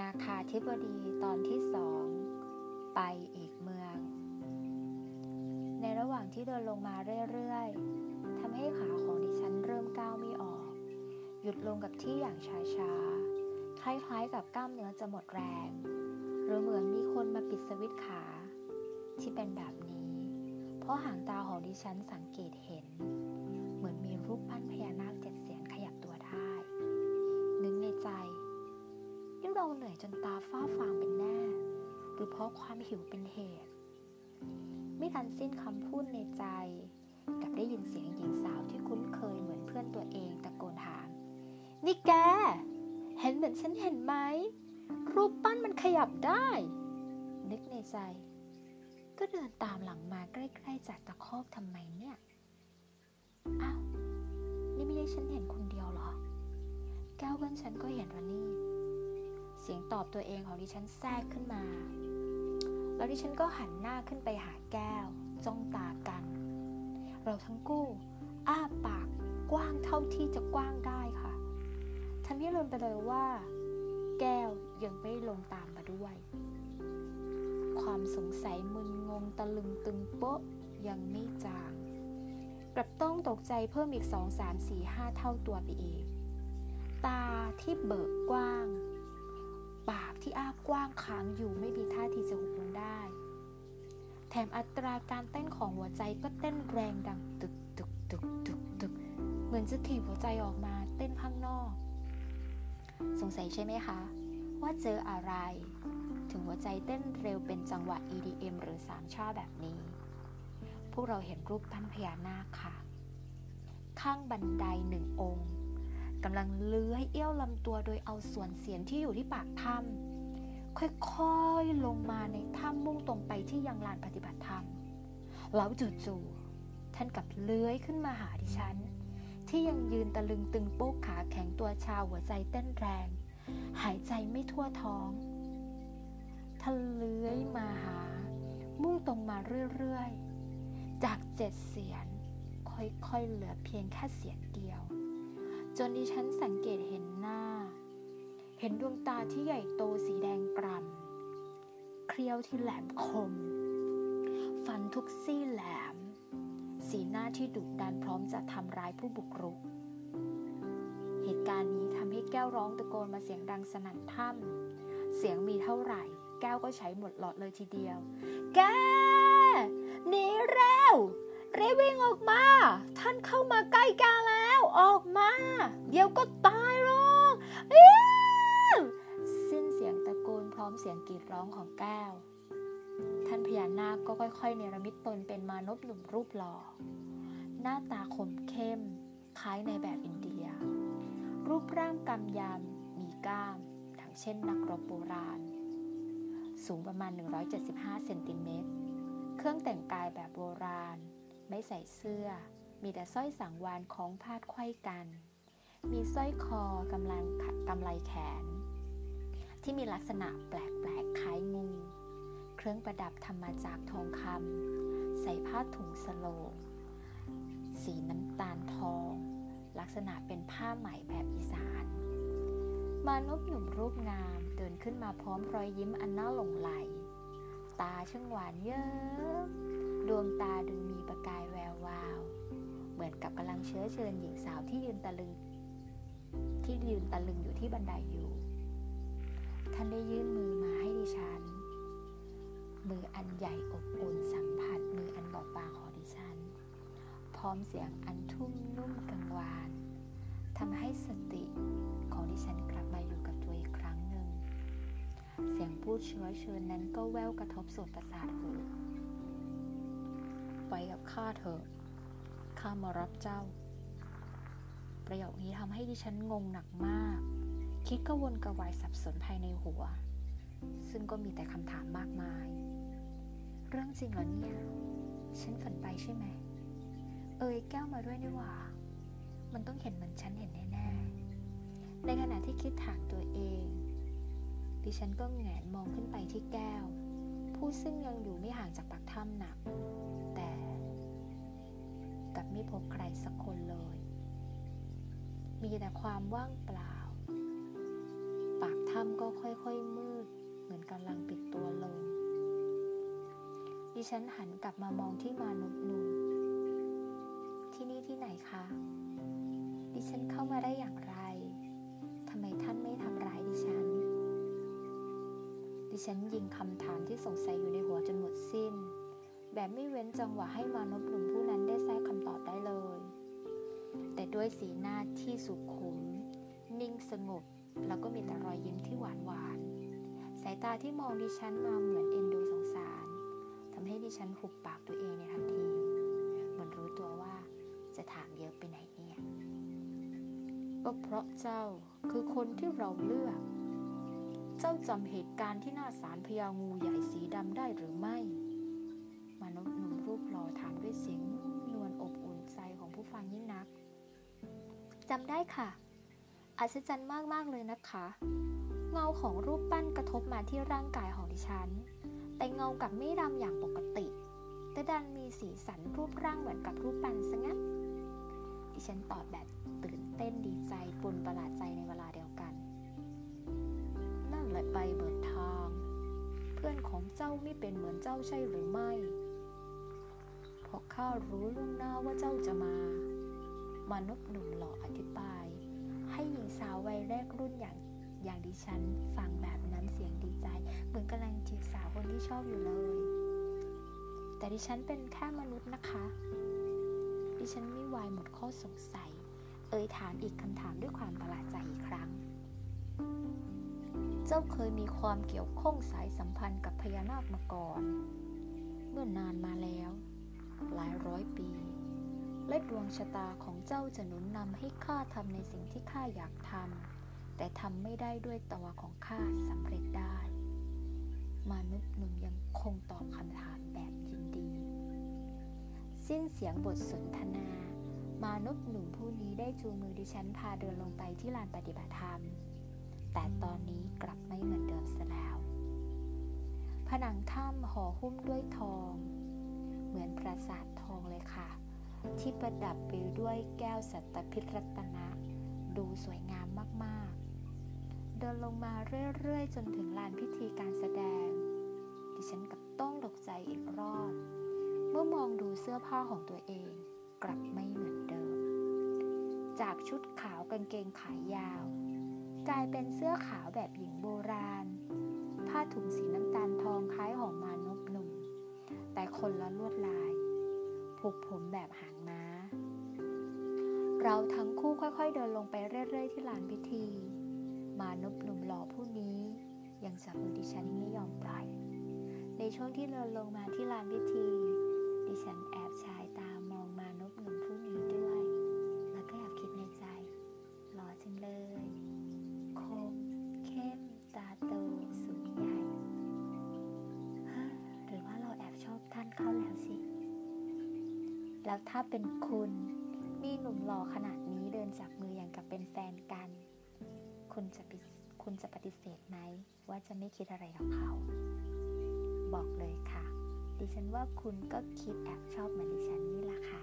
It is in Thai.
นาคาธิบดีตอนที่สองไปอีกเมือง ในระหว่างที่เดินลงมาเรื่อยๆทำให้ขาของดิฉันเริ่มก้าวไม่ออก หยุดลงกับที่อย่างช้าๆ คล้ายๆกับกล้ามเนื้อจะหมดแรง หรือเหมือนมีคนมาปิดสวิตช์ขา ที่เป็นแบบนี้ เพราะหางตาของดิฉันสังเกตเห็น เหมือนมีรูปปั้นพ เหนื่อยจนตาฝ้าฟางเป็นแน่ หรือเพราะความหิวเป็นเหตุ ไม่ทันสิ้นคำพูดในใจกับได้ยินเสียงหญิงสาวที่คุ้นเคยเหมือนเพื่อนตัวเองตะโกนถาม นี่แก เห็นเหมือนฉันเห็นไหม รูปปั้นมันขยับได้ นึกในใจ ก็เดินตามหลังมาใกล้ๆจากตะคอกทำไมเนี่ยอ้าวนี่ไม่ได้ฉันเห็นคนเดียวหรอ แก้วเพื่อนฉันก็เห็นระนี่ เสียงตอบตัวเองของดิฉันแทรกขึ้นมา แล้วดิฉันก็หันหน้าขึ้นไปหาแก้ว จ้องตากัน เราทั้งกู้อ้าปากกว้างเท่าที่จะกว้างได้ค่ะทำให้ลืมไปเลยว่า แก้วยังไม่ลงตามมาด้วย ความสงสัยมึนงงตะลึงตึงโป๊ะยังไม่จางกลับต้องตกใจเพิ่มอีก 2 3 4 5 เท่าตัวไปอีก ตาที่เบิกกว้าง ปากที่อ้ากว้างค้างอยู่ไม่มีท่าทีจะหุบลงได้ แถมอัตราการเต้นของหัวใจก็เต้นแรงดังตึกตึกตึกตึกตึกเหมือนจะถีบหัวใจออกมาเต้นข้างนอก สงสัยใช่ไหมคะ ว่าเจออะไร ถึงหัวใจเต้นเร็วเป็นจังหวะ EDM หรือสามชาแบบนี้ พวกเราเห็นรูปปั้นพญานาคค่ะ ข้างบันไดหนึ่งองค์ กำลังเลื้อยเอี้ยวลำตัวโดยเอาส่วนเสียนที่อยู่ที่ปากถ้ำค่อยๆลงมาในถ้ำมุ่งตรงไปที่ยังลานปฏิบัติธรรมแล้วจู่ๆท่านกับเลื้อยขึ้นมาหาดิฉัน ที่ยังยืนตะลึงตึงโป๊กขาแข็งตัวชาหัวใจเต้นแรง หายใจไม่ทั่วท้องท่านเลื้อยมาหา มุ่งตรงมาเรื่อยๆ จากเจ็ดเสียนค่อยๆเหลือเพียงแค่เสียนเดียว จนดิฉันสังเกตเห็นหน้า เห็นดวงตาที่ใหญ่โตสีแดงกร่ำเครียวที่แหลมคม ฟันทุกซี่แหลม สีหน้าที่ดุดันพร้อมจะทำร้ายผู้บุกรุก เหตุการณ์นี้ทำให้แก้วร้องตะโกนมาเสียงดังสนั่นถ้ำเสียงมีเท่าไหร่ แก้วก็ใช้หมดหลอดเลยทีเดียว แกหนีเร็วรีบวิ่งออกมา ท่านเข้ามาใกล้แกแล้ว ออกมา เดี๋ยวก็ตายหรอกสิ้นเสียงตะโกนพร้อมเสียงกรีดร้องของแก้ว ท่านพญานาคก็ค่อยๆ เนรมิตตนเป็นมานพหนุ่มรูปหล่อ หน้าตาคมเข้ม คล้ายในแบบอินเดีย รูปร่างกำยำมีกล้ามทั้งเช่นนักรบโบราณ สูงประมาณ 175 เซนติเมตร เครื่องแต่งกายแบบโบราณ ไม่ใส่เสื้อ มีแต่สร้อยสังวานของพาดไขว้กัน มีสร้อยคอกำลังกำไลแขน ที่มีลักษณะแปลกๆคล้ายงู เครื่องประดับทำมาจากทองคำใส่ผ้าถุงสโลงสีน้ำตาลทอง ลักษณะเป็นผ้าไหมแบบอีสาน มานพหนุ่มรูปงามเดินขึ้นมาพร้อมรอยยิ้มอันน่าหลงไหล ตาช่างหวานเยิ้มดวงตาดูมีประกายแวววาว เหมือนกับกำลังเชื้อเชิญหญิงสาวที่ยืนตะลึง ที่ยืนตะลึงอยู่ที่บันไดอยู่ ท่านได้ยื่นมือมาให้ดิฉัน มืออันใหญ่อบอุ่นสัมผัสมืออันบอบบางของดิฉัน พร้อมเสียงอันทุ่มนุ่มกังวานทำให้สติของดิฉันกลับมาอยู่กับตัวอีกครั้งหนึ่ง เสียงพูดเชื้อเชิญนั้นก็แววกระทบโสตประสาทหูไปกับข้าเถอะ ข้ามารับเจ้า ประโยคนี้ทำให้ดิฉันงงหนักมาก คิดกวนกระวายสับสนภายในหัว ซึ่งก็มีแต่คำถามมากมาย เรื่องจริงเหรอเนี่ย ฉันฝันไปใช่ไหม เอ่ยแก้วมาด้วยนี่หว่า มันต้องเห็นเหมือนฉันเห็นแน่ๆ ในขณะที่คิดถามตัวเอง ดิฉันก็แงนมองขึ้นไปที่แก้ว ผู้ซึ่งยังอยู่ไม่ห่างจากปากถ้ำหนัก แต่กลับไม่พบใครสักคนเลย มีแต่ความว่างเปล่า ปากถ้ำก็ค่อยๆมืด เหมือนกำลังปิดตัวลง ดิฉันหันกลับมามองที่มานพหนุ่มที่นี่ที่ไหนคะ ดิฉันเข้ามาได้อย่างไร ทำไมท่านไม่ทำร้ายดิฉัน ดิฉันยิงคำถามที่สงสัยอยู่ในหัวจนหมดสิ้น แบบไม่เว้นจังหวะให้มานพหนุ่ม ด้วยสีหน้าที่สุขุม นิ่งสงบ แล้วก็มีแต่รอยยิ้มที่หวานหวาน สายตาที่มองดิฉันมาเหมือนเอ็นดูสงสารทำให้ดิฉันหุบปากตัวเองในทันทีเหมือนรู้ตัวว่าจะถามเยอะไปไหนเนี่ยก็เพราะเจ้าคือคนที่เราเลือก เจ้าจำเหตุการณ์ที่หน้าศาลพญางูใหญ่สีดำได้หรือไม่มนุษย์หนุ่มรูปหล่อถามด้วยเสียงนวลอบอุ่นใจของผู้ฟังยิ่งนัก จำได้ค่ะ อัศจรรย์มากๆเลยนะคะ เงาของรูปปั้นกระทบมาที่ร่างกายของดิฉัน แต่เงากับไม่ดำอย่างปกติ แต่ดันมีสีสันรูปร่างเหมือนกับรูปปั้นซะงั้นดิฉันตอบแบบตื่นเต้นดีใจปนประหลาดใจในเวลาเดียวกัน นั่นแหละใบเบิดทาง เพื่อนของเจ้าไม่เป็นเหมือนเจ้าใช่หรือไม่เพราะข้ารู้ล่วงหน้าว่าเจ้าจะมา มนุษย์หนุ่มหล่ออธิบาย ให้หญิงสาววัยแรกรุ่นอย่างอย่างดิฉันฟังแบบน้ำเสียงดีใจ เหมือนกำลังจีบสาวคนที่ชอบอยู่เลย แต่ดิฉันเป็นแค่มนุษย์นะคะ ดิฉันไม่วายหมดข้อสงสัย เอ่ยถามอีกคำถามด้วยความประหลาดใจอีกครั้ง เจ้าเคยมีความเกี่ยวข้องสายสัมพันธ์กับพญานาคมาก่อน เมื่อนานมาแล้ว หลายร้อยปี และดวงชะตาของเจ้าจะหนุนนำให้ข้าทำในสิ่งที่ข้าอยากทำแต่ทำไม่ได้ด้วยตัวของข้าสำเร็จได้ มนุษย์หนุ่มยังคงตอบคำถามแบบยินดี สิ้นเสียงบทสนทนา มนุษย์หนุ่มผู้นี้ได้จูงมือดิฉันพาเดินลงไปที่ลานปฏิบัติธรรม แต่ตอนนี้กลับไม่เหมือนเดิมซะแล้ว ผนังถ้ำห่อหุ้มด้วยทอง เหมือนปราสาททอง ที่ประดับไปด้วยแก้วสัตพิษรัตนะ ดูสวยงามมาก ๆ เดินลงมาเรื่อย ๆ จนถึงลานพิธีการแสดง ดิฉันกับต้องตกใจอีกรอบ เมื่อมองดูเสื้อผ้าของตัวเองกลับไม่เหมือนเดิม จากชุดขาวกางเกงขายาว กลายเป็นเสื้อขาวแบบหญิงโบราณ ผ้าถุงสีน้ำตาลทองคล้ายของมานพหนุ่ม แต่คนละลวดลาย ผูกผมแบบหางม้า เราทั้งคู่ค่อยๆเดินลงไปเรื่อยๆที่ลานพิธี มานพหนุ่มหล่อผู้นี้ ยังจับมือดิฉันไม่ยอมปล่อย ในช่วงที่เดินลงมาที่ลานพิธี ดิฉันแอบชายตามองมานพหนุ่มผู้นี้ด้วย แล้วก็แอบคิดในใจหล่อจังเลย แล้วถ้าเป็นคุณ มีหนุ่มหล่อขนาดนี้เดินจับมืออย่างกับเป็นแฟนกัน คุณจะคุณจะปฏิเสธไหม ว่าจะไม่คิดอะไรกับเขา บอกเลยค่ะ ดิฉันว่าคุณก็คิดแอบชอบเหมือนดิฉันนี่แหละค่ะ